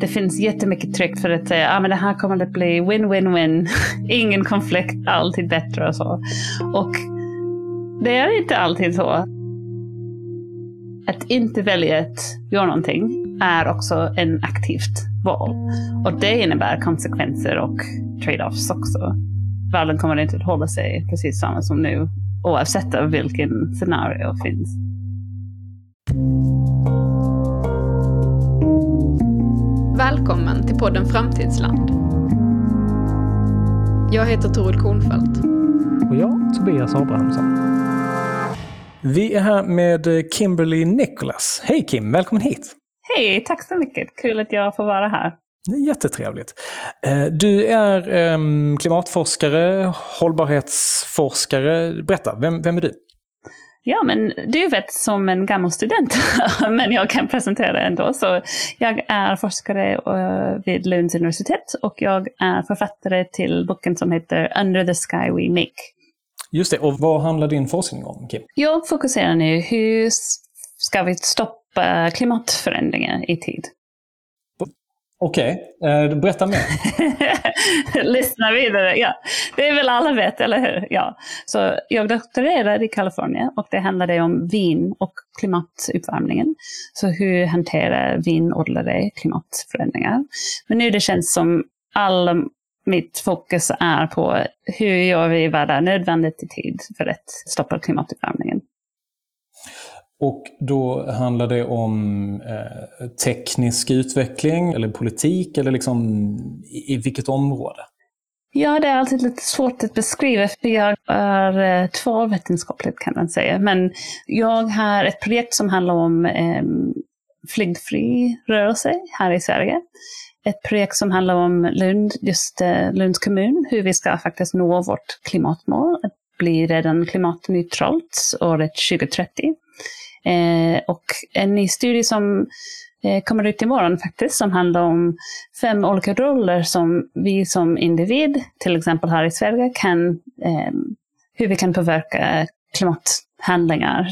det finns jättemycket tryck för att säga att ah, det här kommer att bli win-win-win. Ingen konflikt, alltid bättre och så. Och det är inte alltid så. Att inte välja att göra någonting är också en aktivt val. Och det innebär konsekvenser och trade-offs också. Världen kommer inte att hålla sig precis samma som nu oavsett vilken scenario finns. Välkommen till podden Framtidsland. Jag heter Toril Kornfeldt. Och jag, Tobias Abrahamsson. Vi är här med Kimberly Nicholas. Hej Kim, välkommen hit! Hej, tack så mycket. Kul att jag får vara här. Jättetrevligt. Eh, du är ehm, klimatforskare, hållbarhetsforskare. Berätta, vem, vem är du? Ja, men du vet som en gammal student, men jag kan presentera ändå. Så jag är forskare eh, vid Lunds universitet och jag är författare till boken som heter Under the Sky We Make. Just det, och vad handlar din forskning om, Kim? Jag fokuserar nu hur ska vi stoppa klimatförändringar i tid? Okej, okay. Berätta mer. Lyssna vidare, ja. Det är väl alla vet, eller hur? Ja. Så jag doktorerade i Kalifornien och det handlade om vin och klimatuppvärmningen. Så hur hanterar vinodlare klimatförändringar? Men nu det känns som all mitt fokus är på hur gör vi vad är nödvändigt i tid för att stoppa klimatuppvärmningen. Och då handlar det om eh, teknisk utveckling eller politik eller liksom i, i vilket område? Ja, det är alltid lite svårt att beskriva för jag är eh, tvärvetenskapligt kan man säga. Men jag har ett projekt som handlar om eh, flygfri rörelse här i Sverige. Ett projekt som handlar om Lund, just eh, Lunds kommun, hur vi ska faktiskt nå vårt klimatmål, att bli redan klimatneutralt året 2030. Eh, och en ny studie som eh, kommer ut imorgon faktiskt, som handlar om fem olika roller som vi som individ, till exempel här i Sverige, kan, eh, hur vi kan påverka klimathandlingar.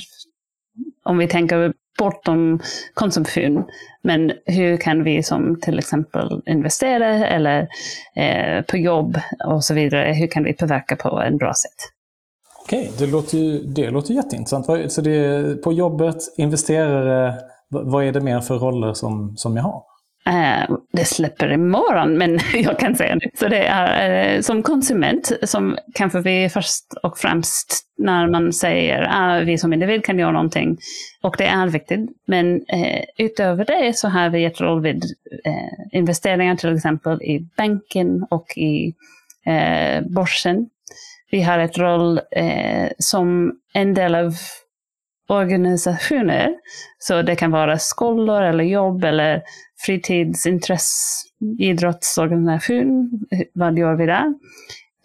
Om vi tänker bortom konsumtion. Men hur kan vi som till exempel investera eller eh, på jobb och så vidare, hur kan vi påverka på en bra sätt? Okej, det låter ju det låter jätteintressant. Så det är på jobbet, investerare, vad är det mer för roller som, som jag har? Uh, det släpper imorgon, men jag kan säga nu. Så det är uh, som konsument, som kanske vi först och främst när man säger att uh, vi som individ kan göra någonting. Och det är viktigt. Men eh, utöver det så har vi ett roll vid investeringar till exempel i banken och i börsen. Vi har ett roll eh, som en del av organisationer. Så det kan vara skolor eller jobb eller fritidsintresse, idrottsorganisation. Vad gör vi där?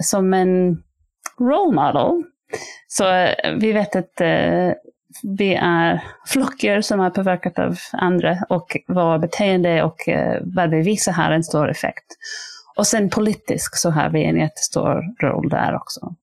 Som en role model. Så eh, vi vet att eh, vi är flocker som är påverkade av andra och våra beteende och eh, vad vi visar har en stor effekt. Och sen politisk så har vi en jättestor roll där också.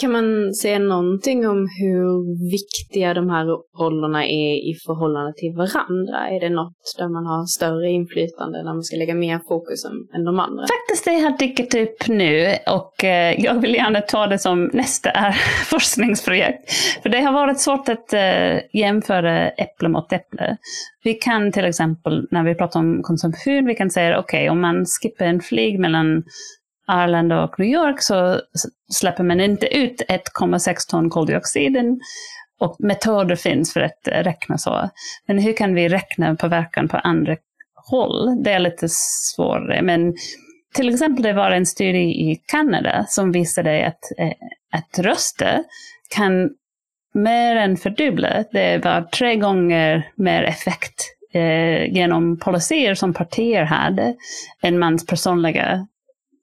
Kan man säga någonting om hur viktiga de här rollerna är i förhållande till varandra? Är det något där man har större inflytande, där man ska lägga mer fokus än de andra? Faktiskt, det har dykt upp nu och eh, jag vill gärna ta det som nästa är forskningsprojekt. För det har varit svårt att eh, jämföra äpple mot äpple. Vi kan till exempel, när vi pratar om konsumtion, vi kan säga okej, okay, om man skippar en flyg mellan Arlanda och New York så släpper man inte ut 1,6 ton koldioxid. Och metoder finns för att räkna så. Men hur kan vi räkna påverkan på andra håll? Det är lite svårare. Men till exempel det var en studie i Kanada som visade att, eh, att röster kan mer än fördubbla. Det var tre gånger mer effekt eh, genom policies som partier hade än mans personliga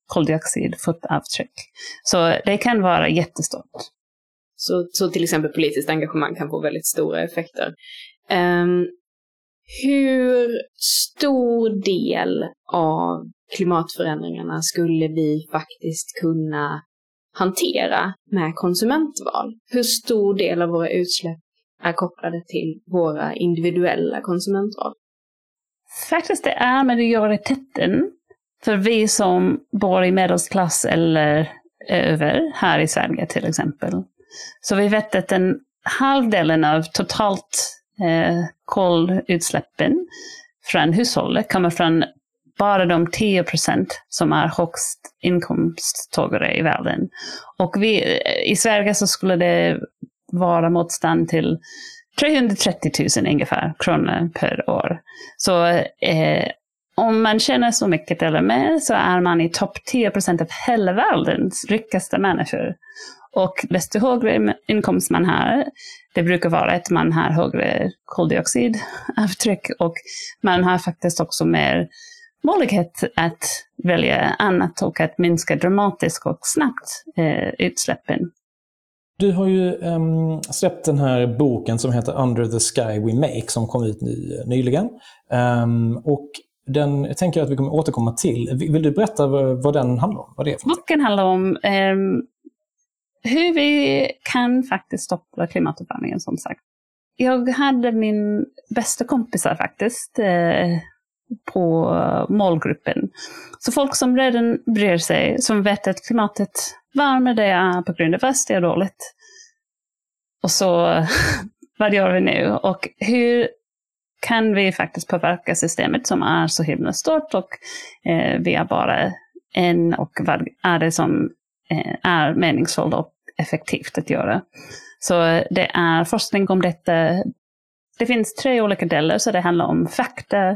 koldioxidfotavtryck. Så det kan vara jättestort. Så, så till exempel politiskt engagemang kan få väldigt stora effekter. Um, hur stor del av klimatförändringarna skulle vi faktiskt kunna hantera med konsumentval? Hur stor del av våra utsläpp är kopplade till våra individuella konsumentval? Faktiskt det är majoriteten. För vi som bor i medelklass eller över här i Sverige till exempel. Så vi vet att den halvdelen av totalt eh, kolutsläppen från hushållet kommer från bara de 10 procent som är högst inkomsttagare i världen. Och vi, eh, i Sverige så skulle det vara motstånd till 330 000 ungefär kronor per år. Så eh, om man tjänar så mycket eller mer så är man i topp 10 procent av hela världens rikaste människor. Och desto högre inkomst man har, det brukar vara att man har högre koldioxidavtryck och man har faktiskt också mer möjlighet att välja annat och att minska dramatiskt och snabbt eh, utsläppen. Du har ju um, släppt den här boken som heter Under the Sky We Make som kom ut ny, nyligen. Um, och den tänker jag att vi kommer återkomma till. Vill du berätta vad, den handlar om? Vad det är för boken handlar om um, hur vi kan faktiskt stoppa klimatuppvärmningen som sagt. Jag hade min bästa kompisar faktiskt eh, på målgruppen. Så folk som redan bryr sig, som vet att klimatet värmer, det är på grund av oss, det är dåligt. Och så, vad gör vi nu? Och hur kan vi faktiskt påverka systemet som är så himla stort och eh, vi är bara en och vad är det som eh, är meningsfullt och effektivt att göra. Så eh, det är forskning om detta. Det finns tre olika delar, så det handlar om fakta,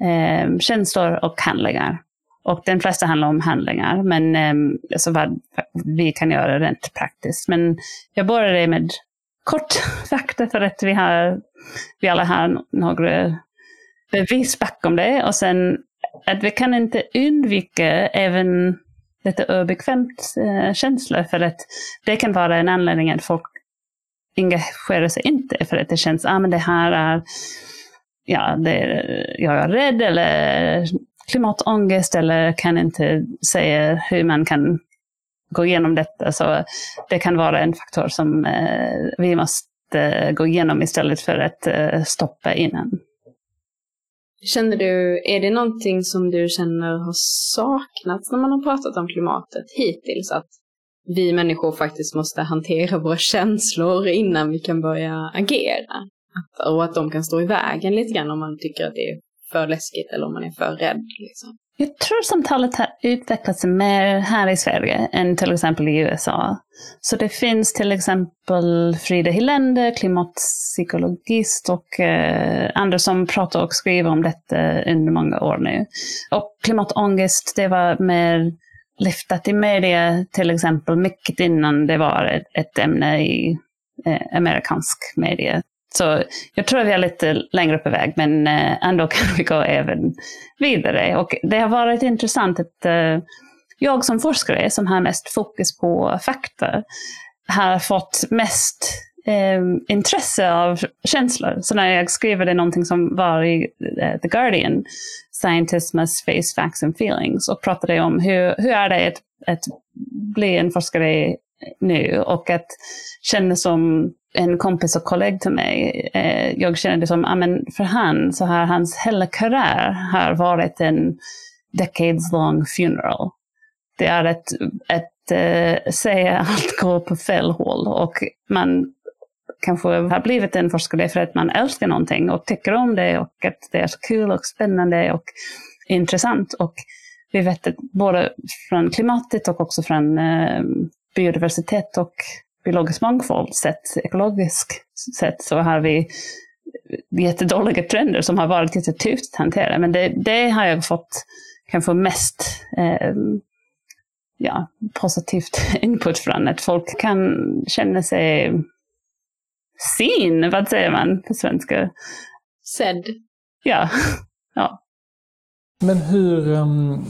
eh, känslor och handlingar. Och den flesta handlar om handlingar, men eh, alltså vad vi kan göra rent praktiskt. Men jag började med kort fakta för att vi, har, vi alla har några bevis bakom det. Och sen att vi kan inte undvika även lite obekvämt eh, känslor för att det kan vara en anledning att folk engagerar sig inte för att det känns, ah, men det här är, ja, det, är, jag är rädd eller klimatångest eller kan inte säga hur man kan gå igenom detta. Så det kan vara en faktor som eh, vi måste eh, gå igenom istället för att eh, stoppa innan. Känner du, är det någonting som du känner har saknats när man har pratat om klimatet hittills? Att vi människor faktiskt måste hantera våra känslor innan vi kan börja agera? Att, och att de kan stå i vägen lite grann om man tycker att det är för läskigt eller om man är för rädd. Liksom. Jag tror samtalet har utvecklats mer här i Sverige än till exempel i USA. Så det finns till exempel Frida Hylander, klimatpsykologist och eh, andra som pratar och skriver om detta under många år nu. Och klimatångest, det var mer lyftat i media till exempel mycket innan det var ett, ett ämne i eh, amerikansk media. Så jag tror att vi är lite längre på väg, men eh, ändå kan vi gå även vidare. Och det har varit intressant att eh, jag som forskare, som har mest fokus på fakta, har fått mest eh, intresse av känslor. Så när jag skriver det någonting som var i uh, The Guardian, Scientists must face facts and feelings, och pratade om hur, hur är det att, att bli en forskare nu och att känna som en kompis och kollega till mig, eh, jag känner det som, ah, amen, för han så har hans hela karriär har varit en decades long funeral. Det är eh, att, att eh, säga allt går på fel håll och man kanske har blivit en forskare för att man älskar någonting och tycker om det och att det är så kul och spännande och intressant. Och vi vet att både från klimatet och också från eh, biodiversitet och biologisk mångfald sett, ekologisk sett, så har vi jättedåliga trender som har varit jättetufft att hantera. Men det, det har jag fått kanske mest eh, ja, positivt input från. Att folk kan känna sig sin, vad säger man på svenska? Sedd. Ja. Men hur, um,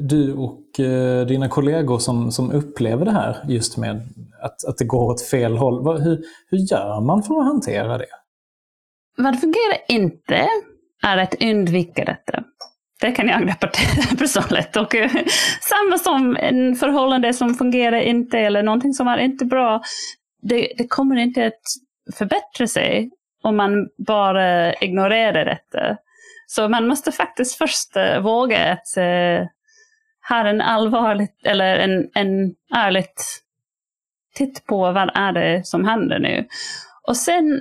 du och uh, dina kollegor som, som upplever det här just med att, att det går åt fel håll, vad, hur, hur gör man för att hantera det? Vad fungerar inte är att undvika detta. Det kan jag rapportera personligt. Och eh, samma som en förhållande som fungerar inte eller någonting som är inte bra. Det, det kommer inte att förbättra sig om man bara ignorerar detta. Så man måste faktiskt först uh, våga att uh, ha en allvarligt, eller en, en ärligt titt på vad är det som händer nu. Och sen,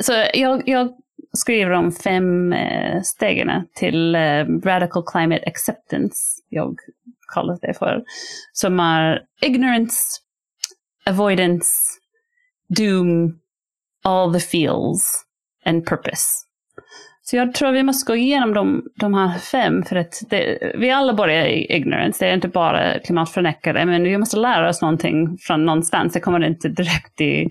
så jag, jag skriver om fem eh, stegen till eh, Radical Climate Acceptance, jag kallar det för, som är ignorance, avoidance, doom, all the feels and purpose. Så jag tror vi måste gå igenom de, de här fem, för att det, vi alla börjar i ignorance. Det är inte bara klimatförnekare, men vi måste lära oss någonting från någonstans. Det kommer inte direkt i,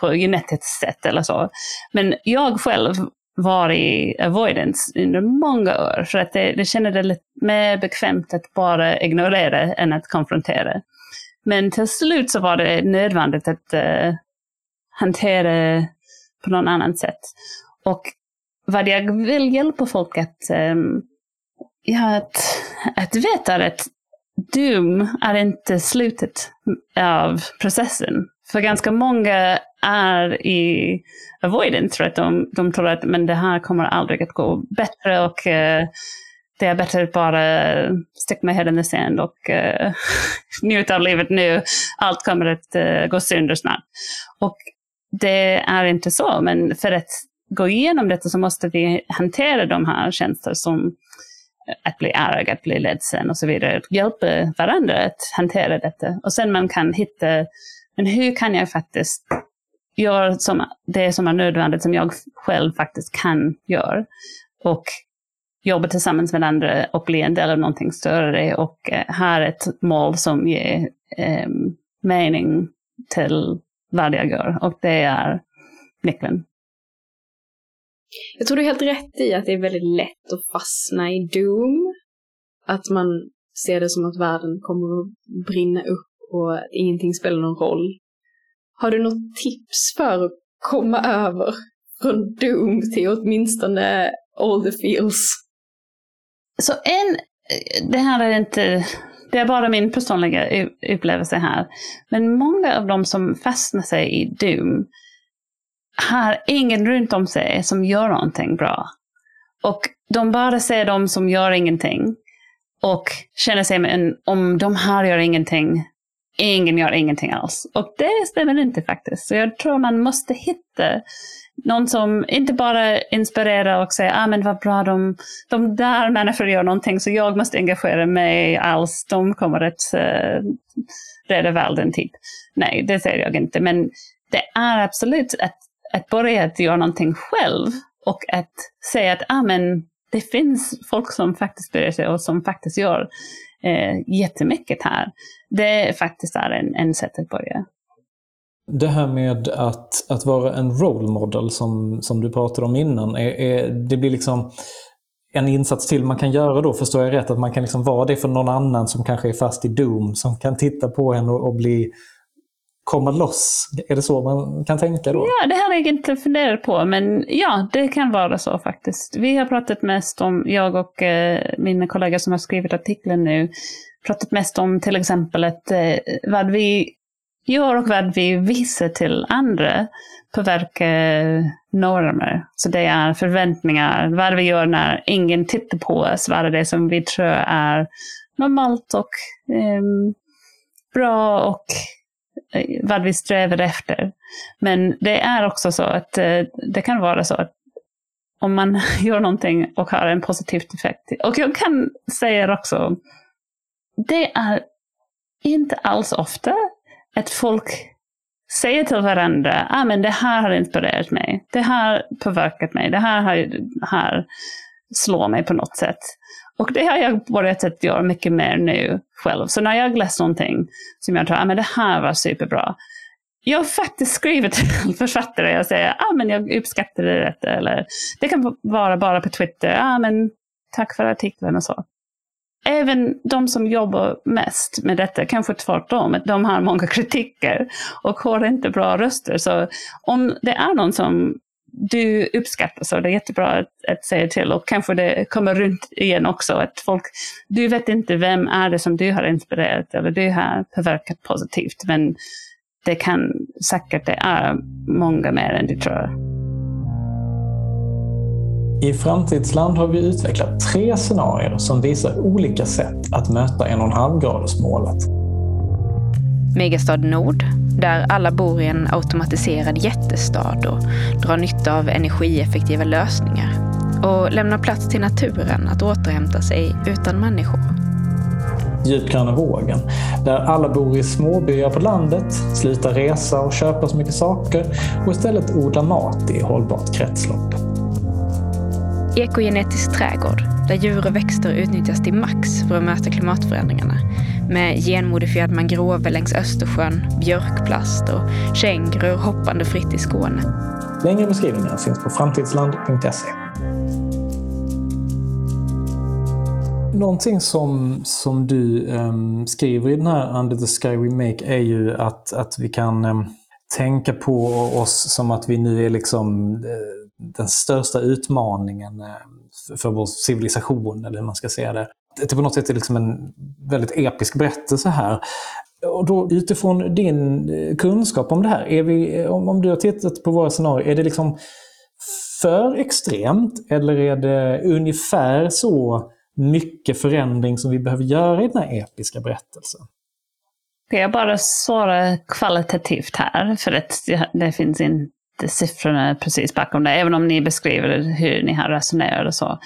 på genetiskt sätt eller så. Men jag själv var i avoidance under många år, för att det, det kändes lite mer bekvämt att bara ignorera än att konfrontera. Men till slut så var det nödvändigt att uh, hantera på något annat sätt. Och vad jag vill hjälpa folk att, um, ja, att, att veta att Doom är inte slutet av processen. För ganska många är i avoidance, för att de, de tror att men det här kommer aldrig att gå bättre och uh, det är bättre att bara sticka med head in the sand och uh, njuta av livet nu. Allt kommer att uh, gå sönder snart. Och det är inte så, men för att gå igenom detta så måste vi hantera de här känslor som att bli arg, att bli ledsen och så vidare. Hjälpa varandra att hantera detta. Och sen man kan hitta, men hur kan jag faktiskt göra som, det som är nödvändigt, som jag själv faktiskt kan göra. Och jobba tillsammans med andra och bli en del av någonting större och uh, ha ett mål som ger eh, mening till vad jag gör. Och det är nyckeln. Jag tror du är helt rätt i att det är väldigt lätt att fastna i doom. Att man ser det som att världen kommer att brinna upp och ingenting spelar någon roll. Har du något tips för att komma över från doom till åtminstone all the feels? Så en, det här är inte, det är bara min personliga upplevelse här. Men många av de som fastnar sig i doom har ingen runt om sig som gör någonting bra. Och de bara ser de som gör ingenting och känner sig, men om de här gör ingenting, ingen gör ingenting alls. Och det stämmer inte faktiskt. Så jag tror man måste hitta någon som inte bara inspirerar och säger, ah men vad bra, de, de där människorna gör någonting så jag måste engagera mig alls, de kommer att eh, uh, rädda världen typ. Nej, det säger jag inte. Men det är absolut att att börja att göra någonting själv och att säga att ah, men det finns folk som faktiskt bryr sig och som faktiskt gör eh, jättemycket här. Det faktiskt är en, en sätt att börja. Det här med att, att vara en role model som, som du pratade om innan, är, är, det blir liksom en insats till man kan göra då, förstår jag rätt? Att man kan liksom vara det för någon annan som kanske är fast i Doom, som kan titta på en och, och bli komma loss? Är det så man kan tänka då? Ja, det har jag inte funderat på, men ja, det kan vara så faktiskt. Vi har pratat mest om, jag och eh, mina kollegor som har skrivit artikeln nu, pratat mest om till exempel att eh, vad vi gör och vad vi visar till andra påverkar normer. Så det är förväntningar, vad vi gör när ingen tittar på oss, vad är det som vi tror är normalt och eh, bra och vad vi strävar efter. Men det är också så att eh, det kan vara så att om man gör någonting och har en positiv effekt. Och jag kan säga också, det är inte alls ofta att folk säger till varandra, ah, men det här har inspirerat mig, det här har påverkat mig, det här har, har slår mig på något sätt. Och det har jag börjat att göra mycket mer nu själv. Så när jag läser någonting som jag tror, ah, men det här var superbra. Jag har faktiskt skrivit till författare och säger, ah, men jag uppskattade det. Eller det kan vara bara på Twitter, ah, men tack för artikeln och så. Även de som jobbar mest med detta, kanske tvärtom, de har många kritiker och har inte bra röster. Så om det är någon som du uppskattar och det är jättebra att, att, säga till och kanske det kommer runt igen också att folk, du vet inte vem är det som du har inspirerat eller du har påverkat positivt men det kan säkert det är många mer än du tror. I Framtidsland har vi utvecklat tre scenarier som visar olika sätt att möta 1,5-gradersmålet. Megastad Nord, där alla bor i en automatiserad jättestad och drar nytta av energieffektiva lösningar och lämnar plats till naturen att återhämta sig utan människor. Djupgröna vågen, där alla bor i småbyar på landet, slutar resa och köpa så mycket saker och istället odlar mat i hållbart kretslopp. Ekogenetisk trädgård, där djur och växter utnyttjas till max för att möta klimatförändringarna. Med genmodifierad mangrove längs Östersjön, björkplast och kängurur hoppande fritt i Skåne. Längre beskrivningar finns på framtidsland.se. Någonting som, som du um, skriver i den här Under the Sky We Make är ju att, att vi kan um, tänka på oss som att vi nu är liksom uh, den största utmaningen uh, för vår civilisation, eller hur man ska säga det. Det är på något sätt liksom en väldigt episk berättelse här. Och då, utifrån din eh, kunskap om det här, är vi, om, om du har tittat på våra scenarier, är det liksom för extremt eller är det ungefär så mycket förändring som vi behöver göra i den här episka berättelsen? Ska jag bara svara kvalitativt här? För att det, det finns en siffrorna precis bakom det, även om ni beskriver hur ni har resonerat och så.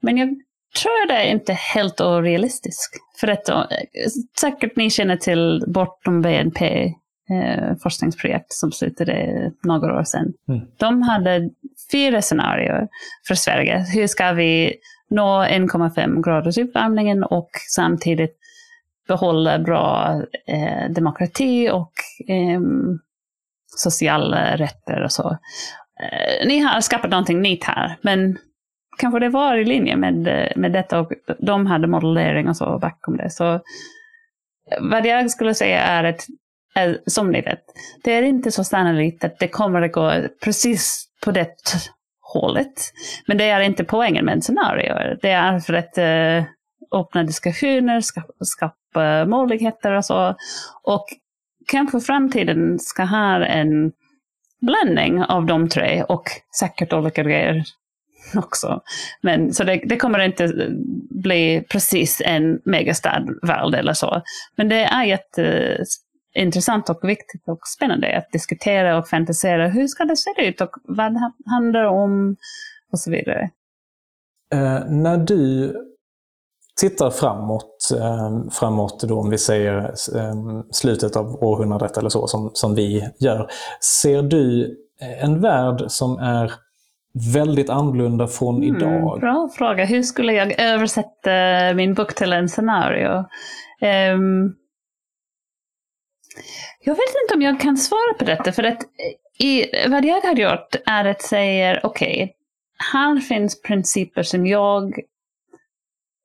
Men jag tror det är inte helt orealistiskt. För att eh, säkert ni känner till Bortom BNP, eh, forskningsprojekt som slutade några år sedan. Mm. De hade fyra scenarier för Sverige. Hur ska vi nå 1,5 graders uppvärmningen och samtidigt behålla bra eh, demokrati och eh, sociala eh, rätter och så. Eh, ni har skapat någonting nytt här, men kanske det var i linje med, eh, med detta och de hade modellering och så bakom det. Så eh, vad jag skulle säga är att, som ni vet, det är inte så sannolikt att det kommer att gå precis på det hållet. Men det är inte poängen med scenarier. Det är för att öppna diskussioner, skapa, skapa möjligheter och så. Och kanske framtiden ska ha en blandning av de tre och säkert olika grejer också. Men, så det, det, kommer inte bli precis en megastad-värld eller så. Men det är jätteintressant och viktigt och spännande att diskutera och fantisera. Hur ska det se ut och vad handlar det om och så vidare. Eh, när du tittar framåt, eh, framåt då om vi säger eh, slutet av århundradet eller så som, som vi gör. Ser du en värld som är väldigt annorlunda från mm, idag? Bra fråga. Hur skulle jag översätta min bok till en scenario? Um, jag vet inte om jag kan svara på detta, för att i, vad jag har gjort är att säga, okej, okay, här finns principer som jag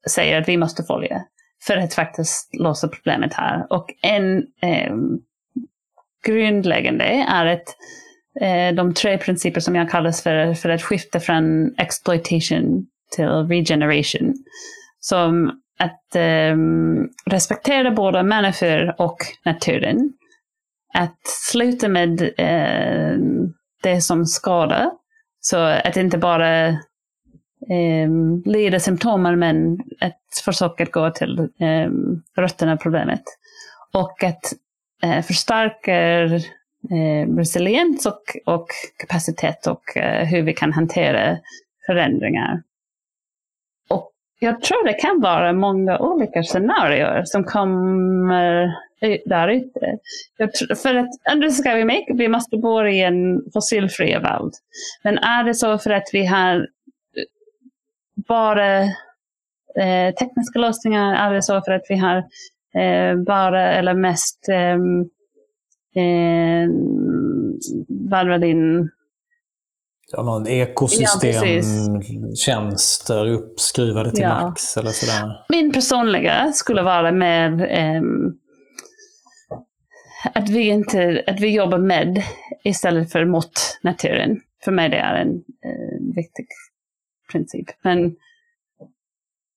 säger att vi måste följa för att faktiskt lösa problemet här. Och en eh, grundläggande är att eh, de tre principer som jag kallar för, för att skifta från exploitation till regeneration. Som att eh, respektera både människor och naturen. Att sluta med eh, det som skadar. Så att inte bara eh, lida symptomen men att försöka gå till eh, rötterna av problemet. Och att eh, förstärka eh, resiliens och, och kapacitet och eh, hur vi kan hantera förändringar. Och jag tror det kan vara många olika scenarier som kommer där ute. För att annars ska vi make, vi måste bo i en fossilfri värld. Men är det så för att vi har bara eh, tekniska lösningar? Är det så för att vi har eh, bara eller mest eh, in Ja, någon ekosystemtjänster ja, uppskruvade till ja. max eller sådär. Min personliga skulle vara med eh, att, vi inte, att vi jobbar med istället för mot naturen. För mig det är en eh, viktig princip. Men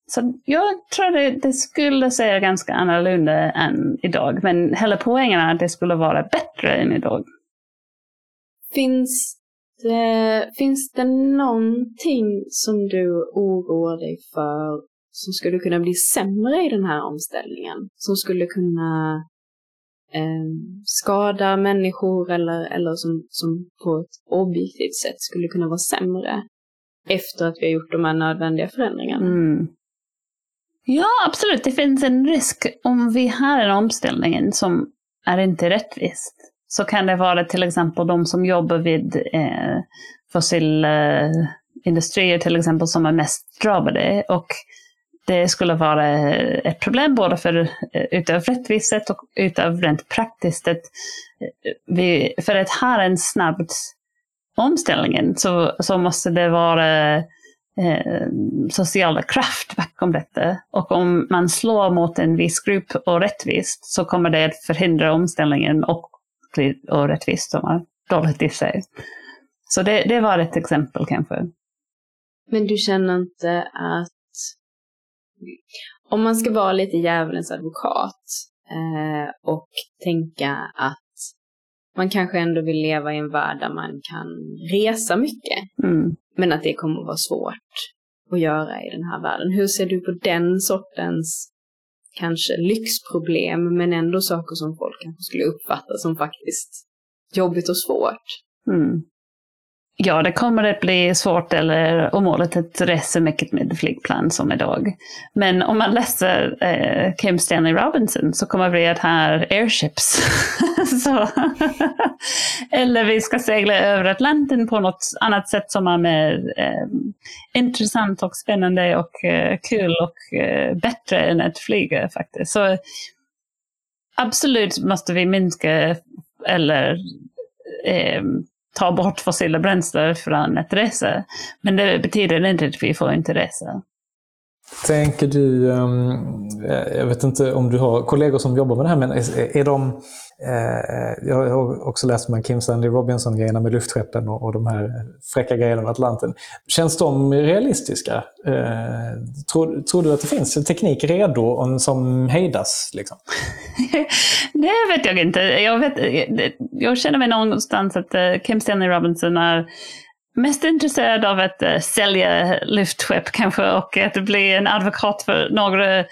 Så jag tror det, det skulle se ganska annorlunda än idag. Men hela poängen är att det skulle vara bättre än idag. Finns det, finns det någonting som du oroar dig för som skulle kunna bli sämre i den här omställningen? Som skulle kunna eh, skada människor eller, eller som, som på ett objektivt sätt skulle kunna vara sämre efter att vi har gjort de här nödvändiga förändringarna? Mm. Ja, absolut. Det finns en risk om vi har en omställning som är inte rättvist. Så kan det vara till exempel de som jobbar vid eh, fossilindustrier till exempel som är mest drabbade. Och det skulle vara ett problem både för eh, utav rättviset och utav rent praktiskt. Att eh, vi, för att ha en snabb omställningen så, så måste det vara eh, sociala kraft bakom detta. Och om man slår mot en viss grupp orättvist så kommer det att förhindra omställningen och bli orättvist som är dåligt i sig. Så det, det var ett exempel kanske. Men du känner inte att om man ska vara lite djävulens advokat eh, och tänka att man kanske ändå vill leva i en värld där man kan resa mycket. Mm. Men att det kommer att vara svårt att göra i den här världen. Hur ser du på den sortens kanske lyxproblem men ändå saker som folk kanske skulle uppfatta som faktiskt jobbigt och svårt? Mm. Ja, det kommer att bli svårt eller omöjligt att resa mycket med flygplan som idag. Men om man läser eh, Kim Stanley Robinson så kommer vi att ha airships. eller vi ska segla över Atlanten på något annat sätt som är mer eh, intressant och spännande och eh, kul och eh, bättre än att flyga faktiskt. Så absolut måste vi minska eller eh, ta bort fossila bränslen från ett resa. Men det betyder inte att vi får inte resa. Tänker du, ehm, eh, jag vet inte om du har kollegor som jobbar med det här, men är, de... Eh, jag har också läst om Kim Stanley Robinson-grejerna med luftskeppen och, de här fräcka grejerna med Atlanten. Känns de realistiska? Eh, tror, tror, du att det finns teknik redo som hejdas? Liksom? det vet jag inte. Jag, vet, jag känner mig någonstans att Kim Stanley Robinson är mest intresserad av att uh, sälja luftskepp kanske och att bli en advokat för några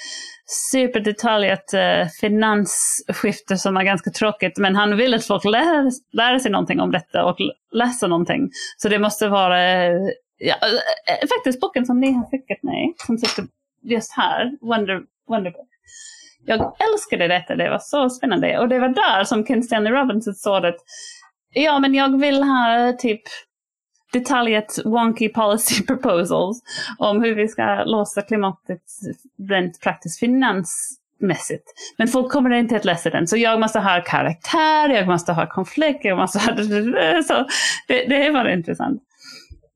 superdetaljerat uh, eh, finansskifte som är ganska tråkigt. Men han vill att folk lär, lär sig någonting om detta och läser någonting. Så det måste vara, eh, ja, uh, faktiskt boken som ni har skickat mig, som sitter just här, Wonder, Wonderbook. Jag älskade detta, det var så spännande. Och det var där som Ken Stanley Robinson sa att ja men jag vill ha typ detaljet wonky policy proposals om hur vi ska låsa klimatet rent praktiskt finansmässigt. Men folk kommer inte att läsa den, så jag måste ha karaktär, jag måste ha konflikt, jag måste ha... Så det, det var intressant.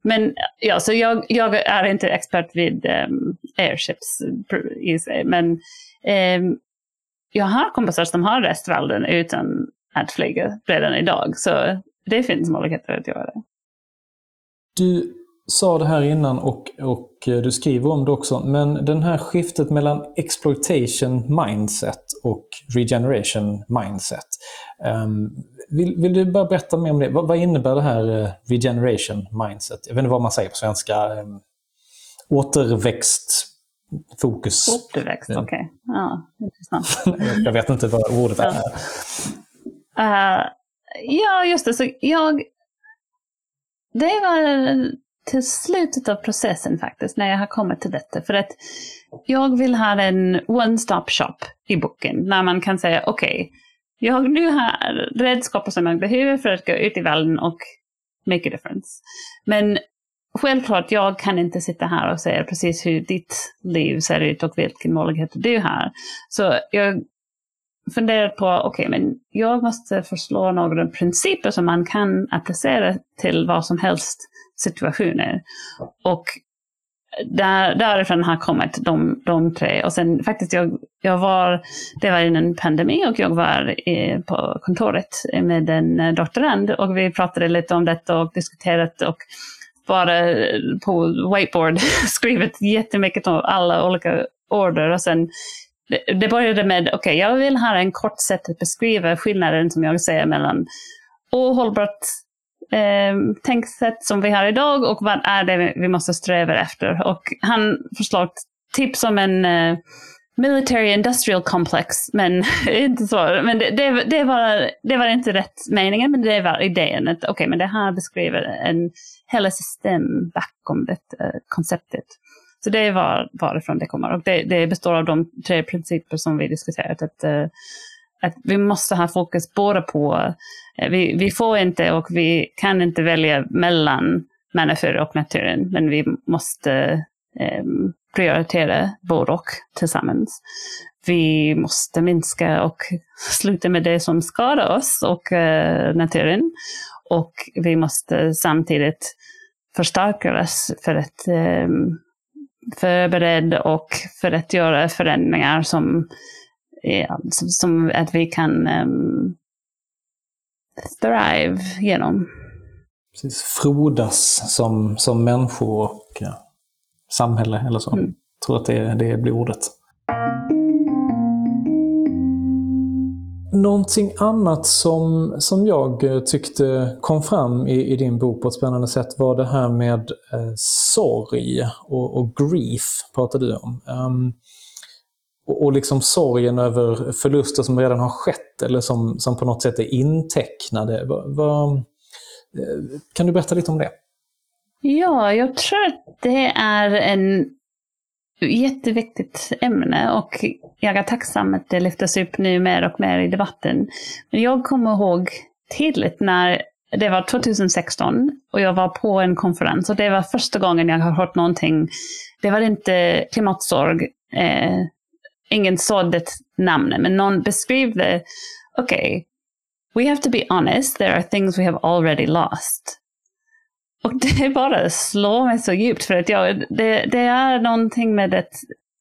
Men ja, så jag, jag är inte expert vid um, airships i sig, men um, jag har kompisar som har restvalden utan att flyga redan idag, så det finns möjligheter att göra det. Du sa det här innan och, och du skriver om det också, men det här skiftet mellan exploitation mindset och regeneration mindset. Um, vill, vill, du bara berätta mer om det? Vad, vad, innebär det här uh, regeneration mindset? Jag vet inte vad man säger på svenska. Um, återväxtfokus. Återväxt, okej. Okay. Ja, intressant. jag vet inte vad ordet är. Uh, ja, just det. Så jag det var till slutet av processen faktiskt, när jag har kommit till detta. För att jag vill ha en one-stop shop i boken, när man kan säga okej, okay, jag nu har redskap som jag behöver för att gå ut i världen och make a difference. Men självklart, jag kan inte sitta här och säga precis hur ditt liv ser ut och vilken möjlighet du har. Så jag funderat på, okej, okay, men jag måste förslå några principer som man kan applicera till vad som helst situationer. Och där, därifrån har kommit de, de tre. Och sen faktiskt, jag, jag var, det var innan pandemi och jag var i, på kontoret med en doktorand och vi pratade lite om detta och diskuterat och bara på whiteboard skrivit jättemycket om alla olika order och sen det, det började med, okej, okay, jag vill ha en kort sätt att beskriva skillnaden som jag säger mellan ohållbart eh, tänksätt som vi har idag och vad är det vi måste sträva efter. Och han förslog tips som en eh, military industrial complex, men inte så. Men det, det, det, var, det var inte rätt meningen, men det var idén. Okej, okay, men det här beskriver en hela system bakom det eh, konceptet. Så det var varifrån det kommer. Och det, det, består av de tre principer som vi diskuterat. Att, eh, att vi måste ha fokus både på, eh, vi, vi får inte och vi kan inte välja mellan människor och naturen, men vi måste um, prioritera både och tillsammans. Vi måste minska och sluta med det som skadar oss och uh, naturen. Och vi måste samtidigt förstärka oss för att um, förbereda och för att göra förändringar som, ja, som, som, att vi kan um, thrive genom. Precis, frodas som, som människor och ja, samhälle eller så. Mm. Jag tror att det, det blir ordet. Någonting annat som, som jag eh, tyckte kom fram i, i din bok på ett spännande sätt var det här med eh, sorg och, och, grief, pratade du om. Um, och, och liksom sorgen över förluster som redan har skett eller som, som på något sätt är intecknade. Va, va, eh, kan du berätta lite om det? Ja, jag tror att det är en jätteviktigt ämne och jag är tacksam att det lyftas upp nu mer och mer i debatten. Men jag kommer ihåg tydligt när det var 2016 och jag var på en konferens och det var första gången jag har hört någonting. Det var inte klimatsorg, eh, ingen sa det namnet, men någon beskrev det. Okej, okay, we have to be honest, there are things we have already lost. Och det bara slår mig så djupt för att jag, det, det är någonting med att,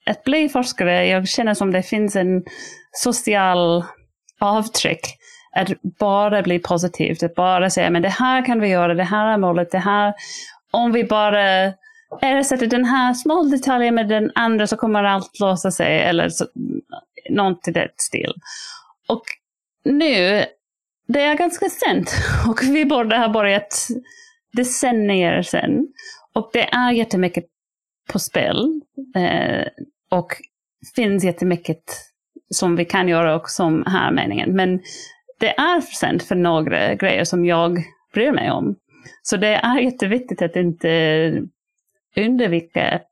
att bli forskare. Jag känner som det finns en social avtryck. Att bara bli positivt, att bara säga men det här kan vi göra, det här är målet, det här. Om vi bara ersätter den här små detaljen med den andra så kommer allt låsa sig. Eller så, något i det stil. Och nu, det är ganska sent och vi borde ha börjat decennier sedan. Och det är jättemycket på spel. Eh, och finns jättemycket som vi kan göra och som här meningen. Men det är för sent för några grejer som jag bryr mig om. Så det är jätteviktigt att inte undvika att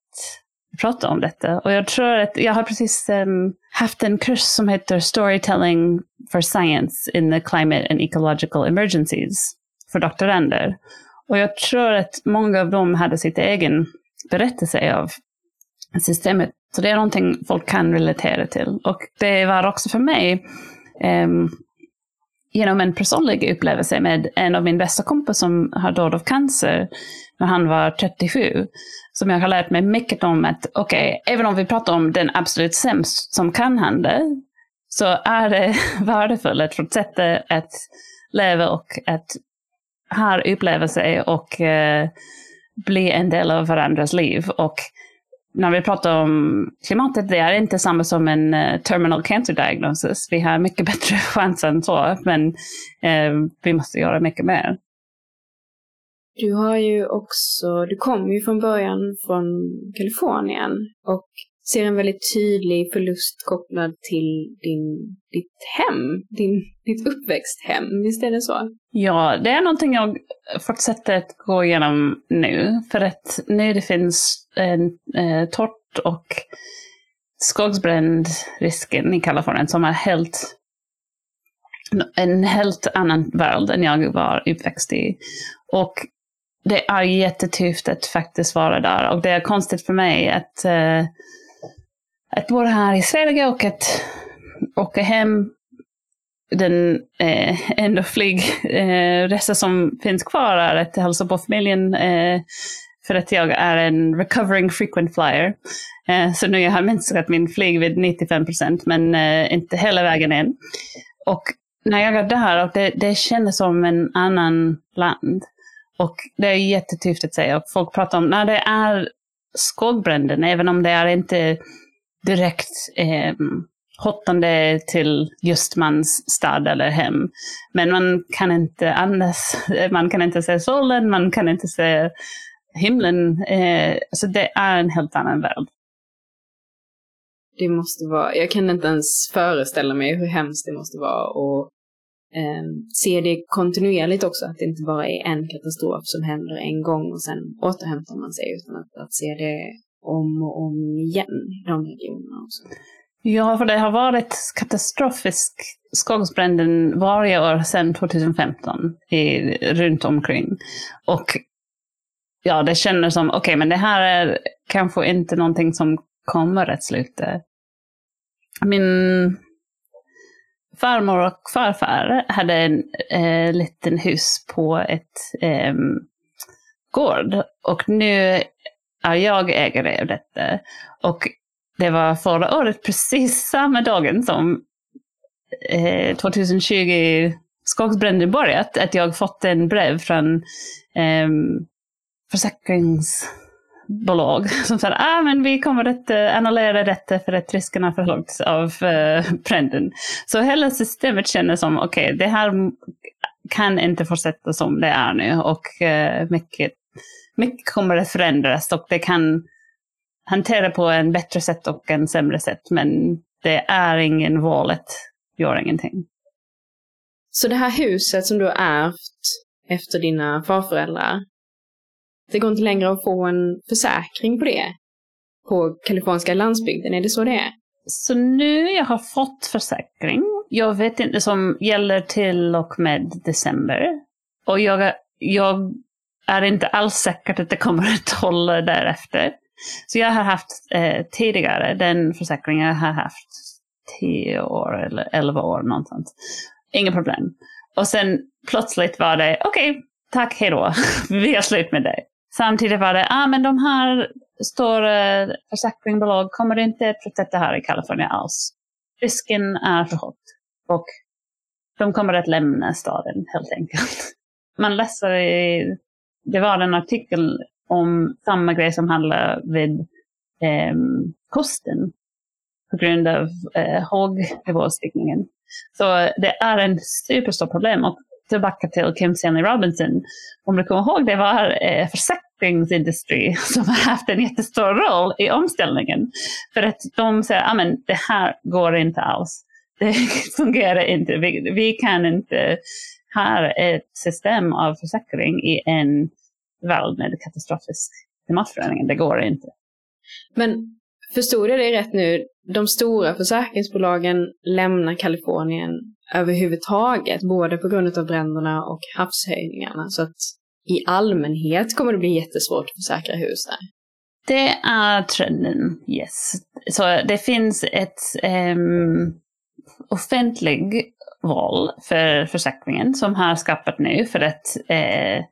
prata om detta. Och jag tror att jag har precis um, haft en kurs som heter Storytelling for Science in the Climate and Ecological Emergencies för doktorander. Och jag tror att många av dem hade sitt egen berättelse av systemet. Så det är någonting folk kan relatera till. Och det var också för mig um, genom en personlig upplevelse med en av min bästa kompis som har dött av cancer när han var 37. Som jag har lärt mig mycket om att, okej, okay, även om vi pratar om den absolut sämst som kan hända, så är det värdefullt att fortsätta att leva och att har upplevelser och eh, bli en del av varandras liv. Och när vi pratar om klimatet, det är inte samma som en eh, terminal cancer diagnosis. Vi har mycket bättre chans än så, men eh, vi måste göra mycket mer. Du har ju också, du kommer ju från början från Kalifornien och ser en väldigt tydlig förlust kopplad till din, ditt hem, din, ditt uppväxthem. Visst är det så? Ja, det är någonting jag fortsätter att gå igenom nu. För att nu det finns en eh, torrt och skogsbrändrisken i Kalifornien som är helt en helt annan värld än jag var uppväxt i. Och det är jättetufft att faktiskt vara där. Och det är konstigt för mig att eh, att bo här i Sverige och att åka hem den eh, enda flygresa eh, som finns kvar är att hälsa på familjen eh, för att jag är en recovering frequent flyer. Eh, så nu har jag minskat min flyg vid 95 procent men eh, inte hela vägen än. Och när jag är där, och det, det känns som en annan land. Och det är jättetyft att säga. Och folk pratar om när det är skogbränder, även om det är inte direkt eh, hotande till just mans stad eller hem. Men man kan inte andas, man kan inte se solen, man kan inte se himlen. Eh, så det är en helt annan värld. Det måste vara, jag kan inte ens föreställa mig hur hemskt det måste vara och eh, se det kontinuerligt också, att det inte bara är en katastrof som händer en gång och sen återhämtar man sig, utan att, att se det om och om igen i de regionerna också. Ja, för det har varit katastrofisk skogsbränder varje år sedan 2015 i, runt omkring. Och ja, det känns som, okej, okay, men det här är kanske inte någonting som kommer att sluta. Min farmor och farfar hade en eh, liten hus på ett eh, gård. Och nu är jag ägare av detta. Och det var förra året precis samma dagen som eh, 2020 skogsbränder börjat, att jag fått en brev från eh, försäkringsbolag som sa ah, men vi kommer att eh, annullera detta för att riskerna är för högt av uh, bränden. Så hela systemet känner som okej, okay, det här kan inte fortsätta som det är nu och uh, mycket, mycket kommer att förändras och det kan hantera på en bättre sätt och en sämre sätt. Men det är ingen valet, gör ingenting. Så det här huset som du har ärvt efter dina farföräldrar, det går inte längre att få en försäkring på det? På kaliforniska landsbygden, är det så det är? Så nu jag har fått försäkring. Jag vet inte, som gäller till och med december. Och jag, jag är det inte alls säkert att det kommer att hålla därefter. Så jag har haft eh, tidigare, den försäkringen jag har haft tio år eller elva år någonstans. Inga problem. Och sen plötsligt var det, okej, okay, tack, hejdå, vi är slut med det. Samtidigt var det, ah, men de här stora försäkringsbolag kommer inte att fortsätta här i Kalifornien alls. Risken är för hög. Och de kommer att lämna staden helt enkelt. Man läser i, det var en artikel om samma grej som handlar vid eh, kusten på grund av eh, hågnivåstigningen. Så det är en superstort problem. Och tillbaka till Kim Stanley Robinson, om du kommer ihåg, det var eh, försäkringsindustri som har haft en jättestor roll i omställningen. För att de säger, ah, att det här går inte alls. Det fungerar inte. Vi, vi kan inte ha ett system av försäkring i en värld med katastrofisk klimatförändring. Det går inte. Men förstod jag det rätt nu? De stora försäkringsbolagen lämnar Kalifornien överhuvudtaget, både på grund av bränderna och havshöjningarna. Så att i allmänhet kommer det bli jättesvårt att försäkra hus där. Det är trenden, yes. Så det finns ett um, offentlig val för försäkringen som har skapat nu för att eh,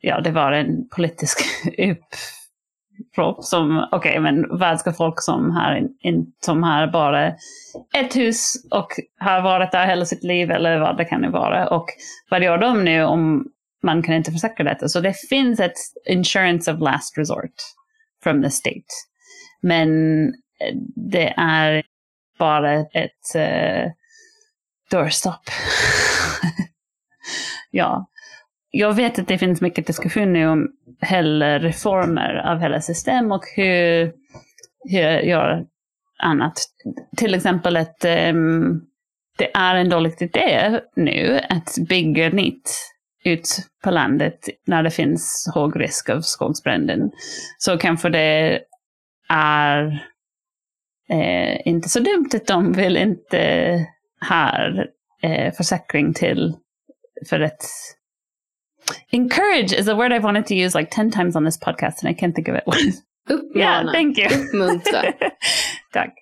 ja, det var en politisk upprop som, okej, okay, men vad ska folk som har, in, som har bara ett hus och har varit där hela sitt liv eller vad det kan vara. Och vad gör de nu om man kan inte försäkra detta? Så det finns ett insurance of last resort from the state. Men eh, det är bara ett uh, doorstop. ja, jag vet att det finns mycket diskussion nu om hela reformer av hela system och hur, hur gör annat. Till exempel att um, det är en dålig idé nu att bygga nytt ut på landet när det finns hög risk av skogsbränden. Så kanske det är eh, inte så dumt att de vill inte ha eh, försäkring till för att Encourage is a word I've wanted to use like 10 times on this podcast and I can't think of it. Uppmana. yeah, thank you. Uppmuntra. Tack.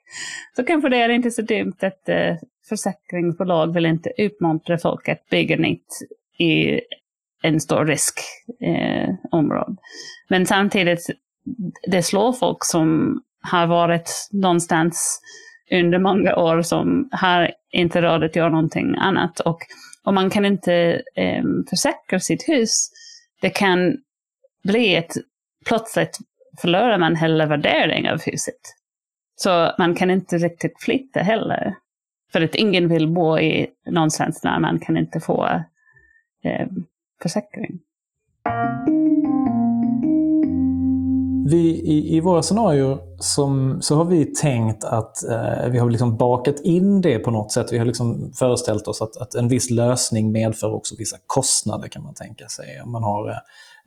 Så kanske det är inte så dumt att uh, försäkringsbolag vill inte uppmuntra folk att bygga nytt i en stor riskområde. Eh, Men samtidigt, det slår folk som har varit någonstans under många år som har inte råd att göra någonting annat. Och om man kan inte eh, försäkra sitt hus, det kan bli ett, plötsligt förlorar man hela värdering av huset. Så man kan inte riktigt flytta heller. För att ingen vill bo i någonstans där man kan inte få eh, försäkring. Vi, i, I våra scenarier som, så har vi tänkt att eh, vi har liksom bakat in det på något sätt. Vi har liksom föreställt oss att, att en viss lösning medför också vissa kostnader kan man tänka sig. Om man har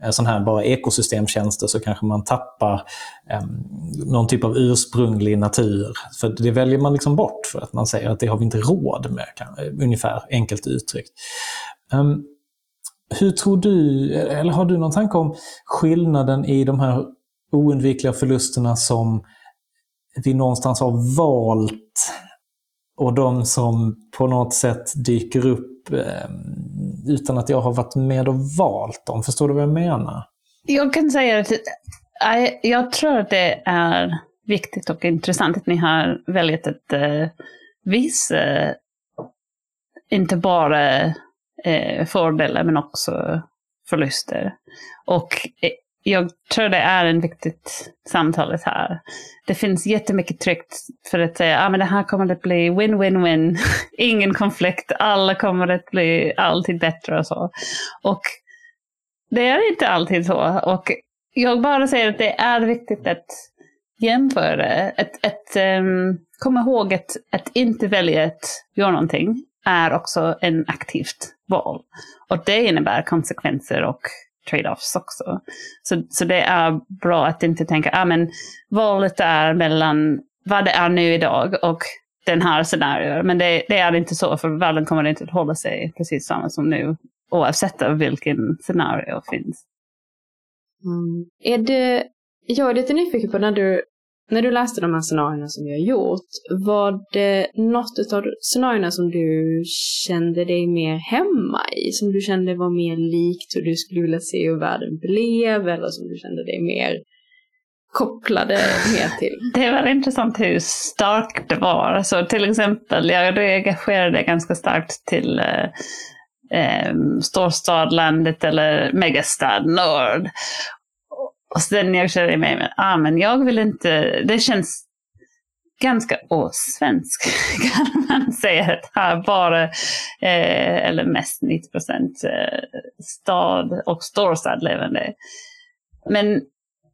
eh, sån här bara ekosystemtjänster så kanske man tappar eh, någon typ av ursprunglig natur. För det väljer man liksom bort för att man säger att det har vi inte råd med, kan, eh, ungefär enkelt uttryckt. Um, hur tror du, eller har du någon tanke om skillnaden i de här oundvikliga förlusterna som vi någonstans har valt och de som på något sätt dyker upp eh, utan att jag har varit med och valt dem. Förstår du vad jag menar? Jag kan säga att jag tror att det är viktigt och intressant att ni har valt att uh, eh, visa eh, inte bara eh, fördelar men också förluster. Och jag tror det är en viktigt samtalet här. Det finns jättemycket tryck för att säga att ah, det här kommer att bli win-win-win. Ingen konflikt, alla kommer att bli alltid bättre och så. Och det är inte alltid så. Och jag bara säger att det är viktigt att jämföra. Att, att um, komma ihåg att, att inte välja att göra någonting är också en aktivt val. Och det innebär konsekvenser och trade-offs också. Så, så det är bra att inte tänka, ja ah, men valet är mellan vad det är nu idag och den här scenariot. Men det, det, är inte så, för världen kommer inte att hålla sig precis samma som nu, oavsett vilken scenario finns. Mm. Är det, jag är lite nyfiken på när du när du läste de här scenarierna som vi har gjort, var det något av scenarierna som du kände dig mer hemma i? Som du kände var mer likt hur du skulle vilja se hur världen blev eller som du kände dig mer kopplade mer till? Det var intressant hur starkt det var. Så till exempel, jag reagerade ganska starkt till eh, eh, storstadlandet eller megastad Nord. Och sen jag kände mig, men, ah, men jag vill inte, det känns ganska osvensk kan man säga. Att här bara, eh, eller mest 90 procent eh, stad och storstad levande. Men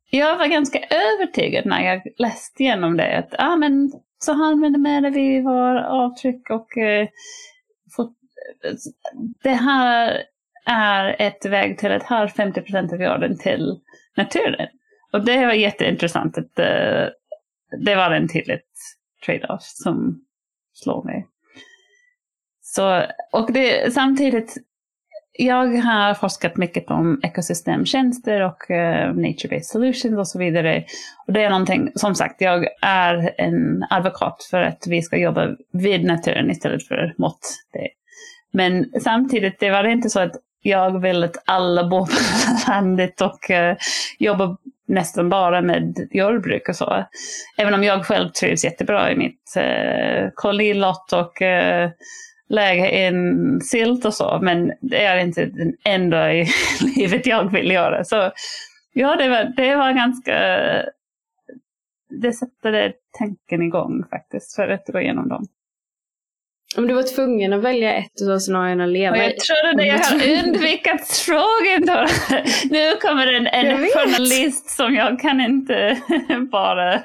jag var ganska övertygad när jag läste igenom det. Att ah, men, så här använder vi vår avtryck och eh, fot, det här är ett väg till att ha 50 procent av jorden till naturen. Och det var jätteintressant att uh, det var en tydlig trade-off som slår mig. Så, och det, samtidigt, jag har forskat mycket om ekosystemtjänster och uh, nature-based solutions och så vidare. Och det är någonting, som sagt, jag är en advokat för att vi ska jobba vid naturen istället för mot det. Men samtidigt, det var inte så att jag vill att alla bor på landet och uh, jobbar nästan bara med jordbruk och så. Även om jag själv trivs jättebra i mitt uh, kolonilott och eh, uh, lägga i en silt och så. Men det är inte den enda i livet jag vill göra. Så ja, det var, det var ganska... Det satte tanken igång faktiskt för att gå igenom dem. Om du var tvungen att välja ett av scenarierna att leva i. Jag trodde jag har undvikit frågan. Nu kommer en, en journalist som jag kan inte bara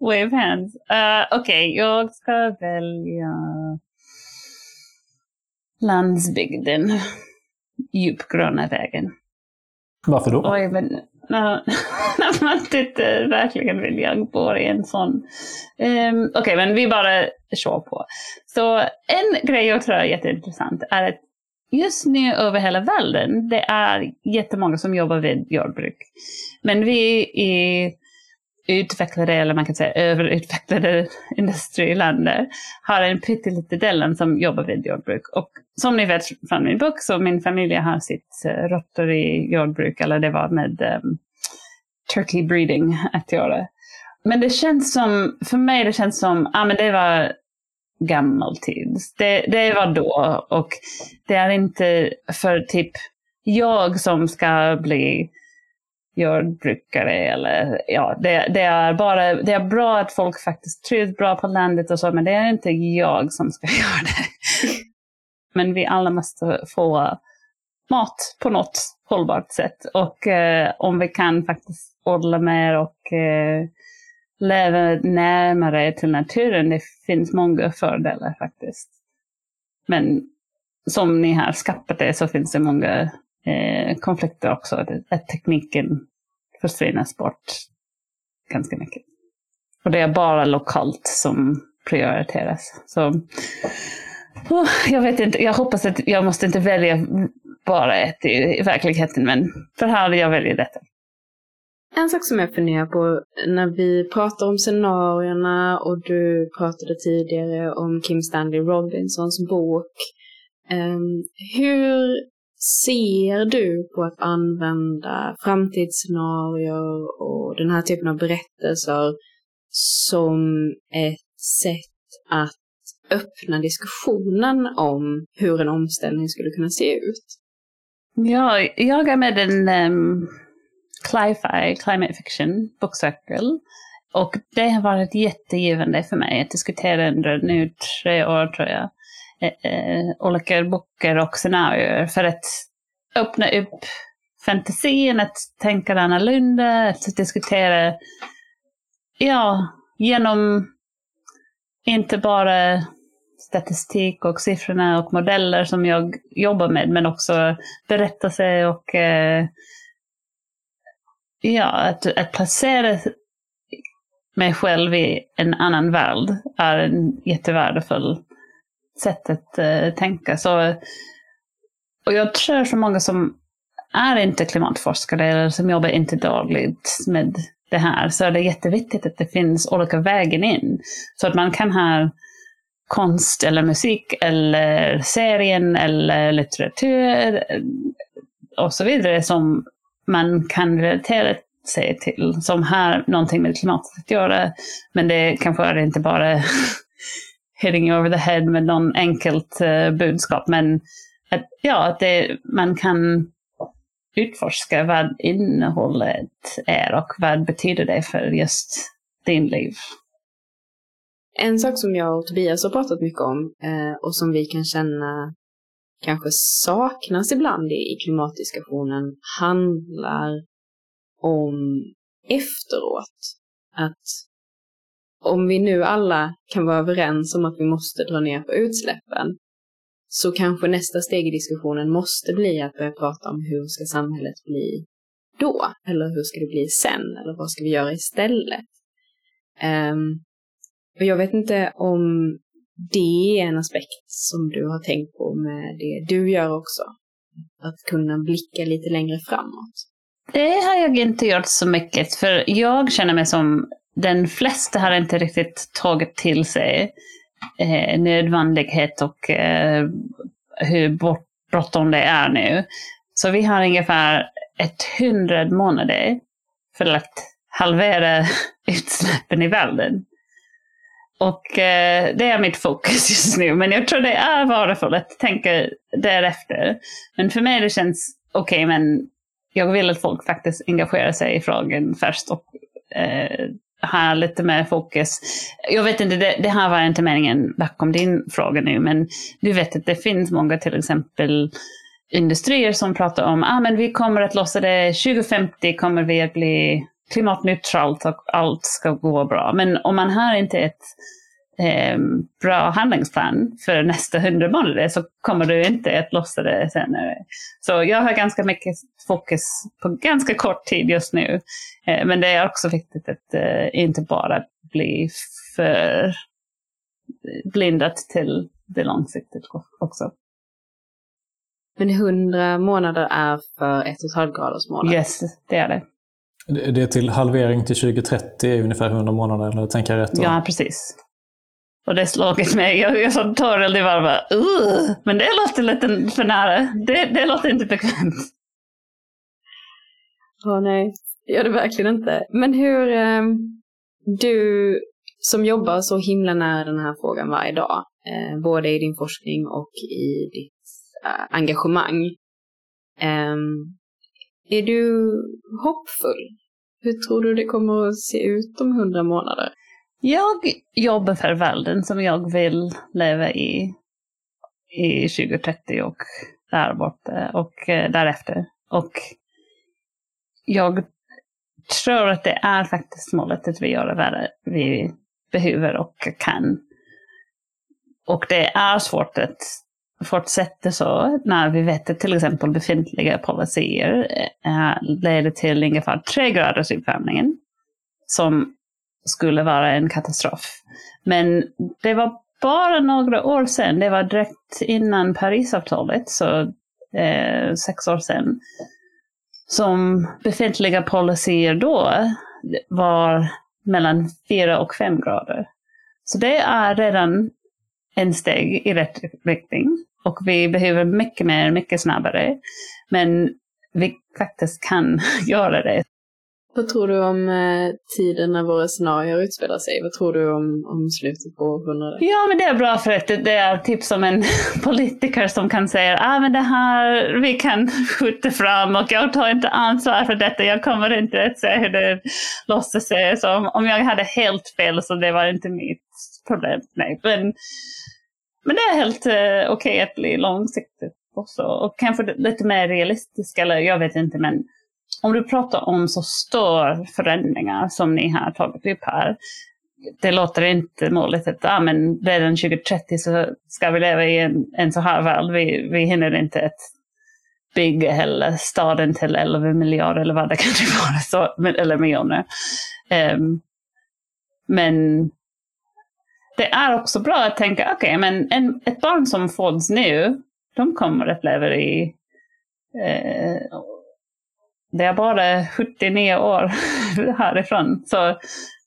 wave hands. Uh, Okej, okay, jag ska välja landsbygden. Djupgröna vägen. Varför då? Oj, men när man tittar verkligen vill jag bo i en sån. Um, Okej, okay, men vi bara kör på. Så en grej jag tror är jätteintressant är att just nu över hela världen, det är jättemånga som jobbar vid jordbruk. Men vi i utvecklade, eller man kan säga överutvecklade industriländer har en pytteliten del som jobbar vid jordbruk. Och som ni vet från min bok så min familj har sitt eh, råttor rötter i jordbruk, eller det var med um, turkey breeding att göra. Men det känns som, för mig det känns som, ja ah, men det var gammaltids. Det, det var då och det är inte för typ jag som ska bli jordbrukare eller ja, det, det, är bara, det är bra att folk faktiskt trivs bra på landet och så, men det är inte jag som ska göra det men vi alla måste få mat på något hållbart sätt. Och eh, om vi kan faktiskt odla mer och eh, leva närmare till naturen, det finns många fördelar faktiskt. Men som ni har skapat det så finns det många eh, konflikter också. Att tekniken försvinner bort ganska mycket. Och det är bara lokalt som prioriteras. Så oh, jag vet inte, jag hoppas att jag måste inte välja bara ett i verkligheten, men för här jag väljer detta. En sak som jag funderar på när vi pratar om scenarierna och du pratade tidigare om Kim Stanley Robinsons bok. Um, hur ser du på att använda framtidsscenarier och den här typen av berättelser som ett sätt att öppna diskussionen om hur en omställning skulle kunna se ut? Ja, jag är med en um, Cli-Fi, Climate Fiction-bokcirkel Och det har varit jättegivande för mig att diskutera under nu tre år tror jag. Eh, eh olika böcker och scenarier för att öppna upp fantasin, att tänka annorlunda, att diskutera, ja, genom inte bara statistik och siffrorna och modeller som jag jobbar med, men också berättelser och eh, ja, att, att placera mig själv i en annan värld är en jättevärdefull sätt att eh, tänka. Så, och jag tror så många som är inte klimatforskare eller som jobbar inte dagligt med det här så är det jätteviktigt att det finns olika vägen in. Så att man kan ha konst eller musik eller serien eller litteratur eh, och så vidare som man kan relatera sig till. Som har någonting med klimatet att göra. Men det kanske är inte bara hitting over the head med någon enkelt uh, budskap. Men att, ja, att det, man kan utforska vad innehållet är och vad betyder det för just din liv. En sak som jag och Tobias har pratat mycket om eh, och som vi kan känna kanske saknas ibland i klimatdiskussionen handlar om efteråt. Att om vi nu alla kan vara överens om att vi måste dra ner på utsläppen så kanske nästa steg i diskussionen måste bli att börja prata om hur ska samhället bli då? Eller hur ska det bli sen? Eller vad ska vi göra istället? Um, och jag vet inte om det är en aspekt som du har tänkt på med det du gör också. Att kunna blicka lite längre framåt. Det har jag inte gjort så mycket, för jag känner mig som den flesta har inte riktigt tagit till sig eh, nödvändighet och eh, hur bråttom det är nu. Så vi har ungefär ett hundra månader för att halvera utsläppen i världen. Och eh, det är mitt fokus just nu. Men jag tror det är värdefullt att tänka därefter. Men för mig det känns okej, okay, men jag vill att folk faktiskt engagerar sig i frågan först och eh, har lite mer fokus. Jag vet inte, det, det här var inte meningen bakom din fråga nu, men du vet att det finns många till exempel industrier som pratar om att ah, vi kommer att lossa det 2050 kommer vi att bli klimatneutralt och allt ska gå bra. Men om man har inte ett eh, bra handlingsplan för nästa hundra månader så kommer du inte att lösa det senare. Så jag har ganska mycket fokus på ganska kort tid just nu. Eh, men det är också viktigt att eh, inte bara bli för blindat till det långsiktigt också. Men hundra månader är för ett och ett halvt gradersmålet? Yes, det är det. Det är till halvering till 2030 är ungefär 100 månader, eller tänker jag rätt? Ja, precis. Och det slagit mig. Jag, jag sa tåreld i varv. Men det låter lite för nära. Det, det låter inte bekvämt. Åh oh, nej, det gör det verkligen inte. Men hur, eh, du som jobbar så himla nära den här frågan varje dag, eh, både i din forskning och i ditt eh, engagemang. Är du hoppfull? Hur tror du det kommer att se ut om hundra månader? Jag jobbar för världen som jag vill leva i i 2030 och där borta eh, och eh, därefter. Och jag tror att det är faktiskt målet att vi gör det vi behöver och kan. Och det är svårt att fortsätter så när vi vet att till exempel befintliga policyer eh, leder till ungefär tre graders uppvärmning som skulle vara en katastrof. Men det var bara några år sedan, det var direkt innan Parisavtalet, så eh, sex år sedan, som befintliga policyer då var mellan fyra och fem grader. Så det är redan en steg i rätt riktning. Och vi behöver mycket mer, mycket snabbare. Men vi faktiskt kan göra det. Vad tror du om eh, tiden när våra scenarier utspelar sig? Vad tror du om, om slutet på århundradet? Ja, men det är bra för att det är typ som en politiker som kan säga ah, men det här, vi kan skjuta fram och jag tar inte ansvar för detta. Jag kommer inte att se hur det låter sig. Så om, om jag hade helt fel så det var inte mitt problem. Nej. Men, men det är helt eh, okej okay att bli långsiktigt också. Och kanske lite mer realistisk. eller jag vet inte, men om du pratar om så stora förändringar som ni har tagit upp här, det låter inte målet att ah, men redan 2030 så ska vi leva i en, en så här värld. Vi, vi hinner inte att bygga hela staden till 11 miljarder eller vad det kan vara, så, eller miljoner. Um, men det är också bra att tänka, okej, okay, men en, ett barn som föds nu, de kommer att leva i eh, det är bara 79 år härifrån. Så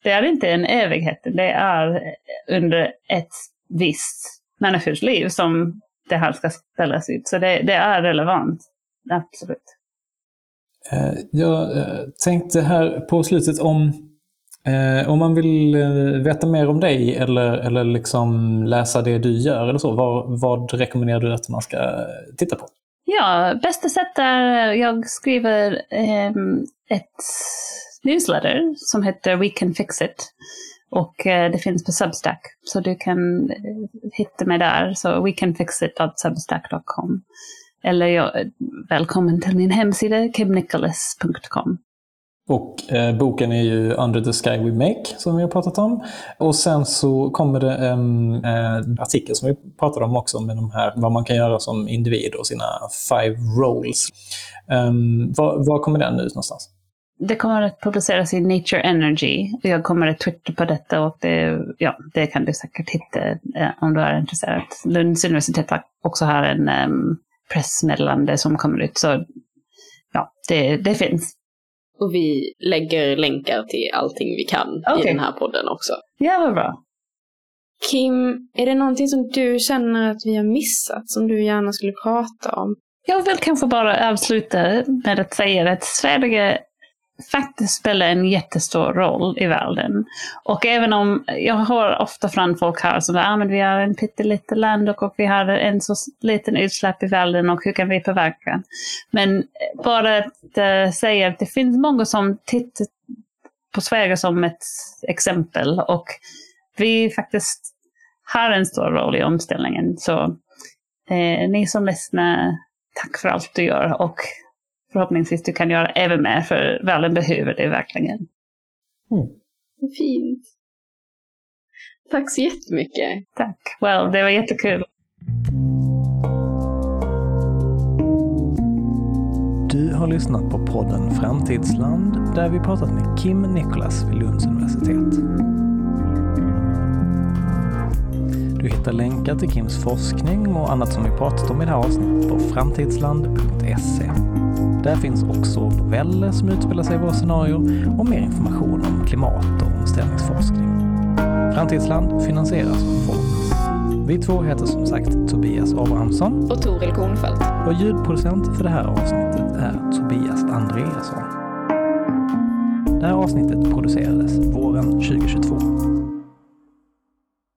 det är inte en evighet, det är under ett visst människors liv som det här ska ställas ut. Så det, det är relevant, absolut. Eh, jag eh, tänkte här på slutet om eh, om man vill eh, veta mer om dig eller, eller liksom läsa det du gör eller så, vad, vad rekommenderar du att man ska eh, titta på? Ja, bästa sätt är eh, jag skriver eh, ett newsletter som heter We Can Fix It. Och eh, det finns på Substack, så du kan eh, hitta mig där. Så wecanfixit.substack.com. Eller jag, välkommen till min hemsida, kimnicholas.com. Och eh, boken är ju Under the Sky We Make, som vi har pratat om. Och sen så kommer det en eh, artikel som vi pratade om också, med de här, vad man kan göra som individ och sina five roles. Um, var, var kommer den ut någonstans? Det kommer att publiceras i Nature Energy. Jag kommer att twittra på detta och det, ja, det kan du säkert hitta eh, om du är intresserad. Lunds universitet har också har en um, pressmeddelande som kommer ut. Så ja, det, det finns. Och vi lägger länkar till allting vi kan okay. i den här podden också. Ja, vad bra. Kim, är det någonting som du känner att vi har missat, som du gärna skulle prata om? Jag vill kanske bara avsluta med att säga att Sverige faktiskt spelar en jättestor roll i världen. Och även om jag hör ofta från folk här som säger ah, att vi har en pyttelitet land och, och vi har en så liten utsläpp i världen och hur kan vi påverka? Men bara att uh, säga att det finns många som tittar på Sverige som ett exempel och vi faktiskt har en stor roll i omställningen. Så eh, ni som lyssnar, tack för allt du gör och förhoppningsvis du kan göra även mer, för världen behöver det verkligen. Mm. Fint. Tack så jättemycket. Tack. Well, det var jättekul. Du har lyssnat på podden Framtidsland där vi pratat med Kim Nicholas vid Lunds universitet. Du hittar länkar till Kims forskning och annat som vi pratat om i det här avsnittet på framtidsland.se. Där finns också noveller som utspelar sig i våra scenarier och mer information om klimat och omställningsforskning. Framtidsland finansieras av Formas. Vi två heter som sagt Tobias Abrahamsson och Toril Kornfeldt. Och ljudproducent för det här avsnittet är Tobias Andreasson. Det här avsnittet producerades våren 2022.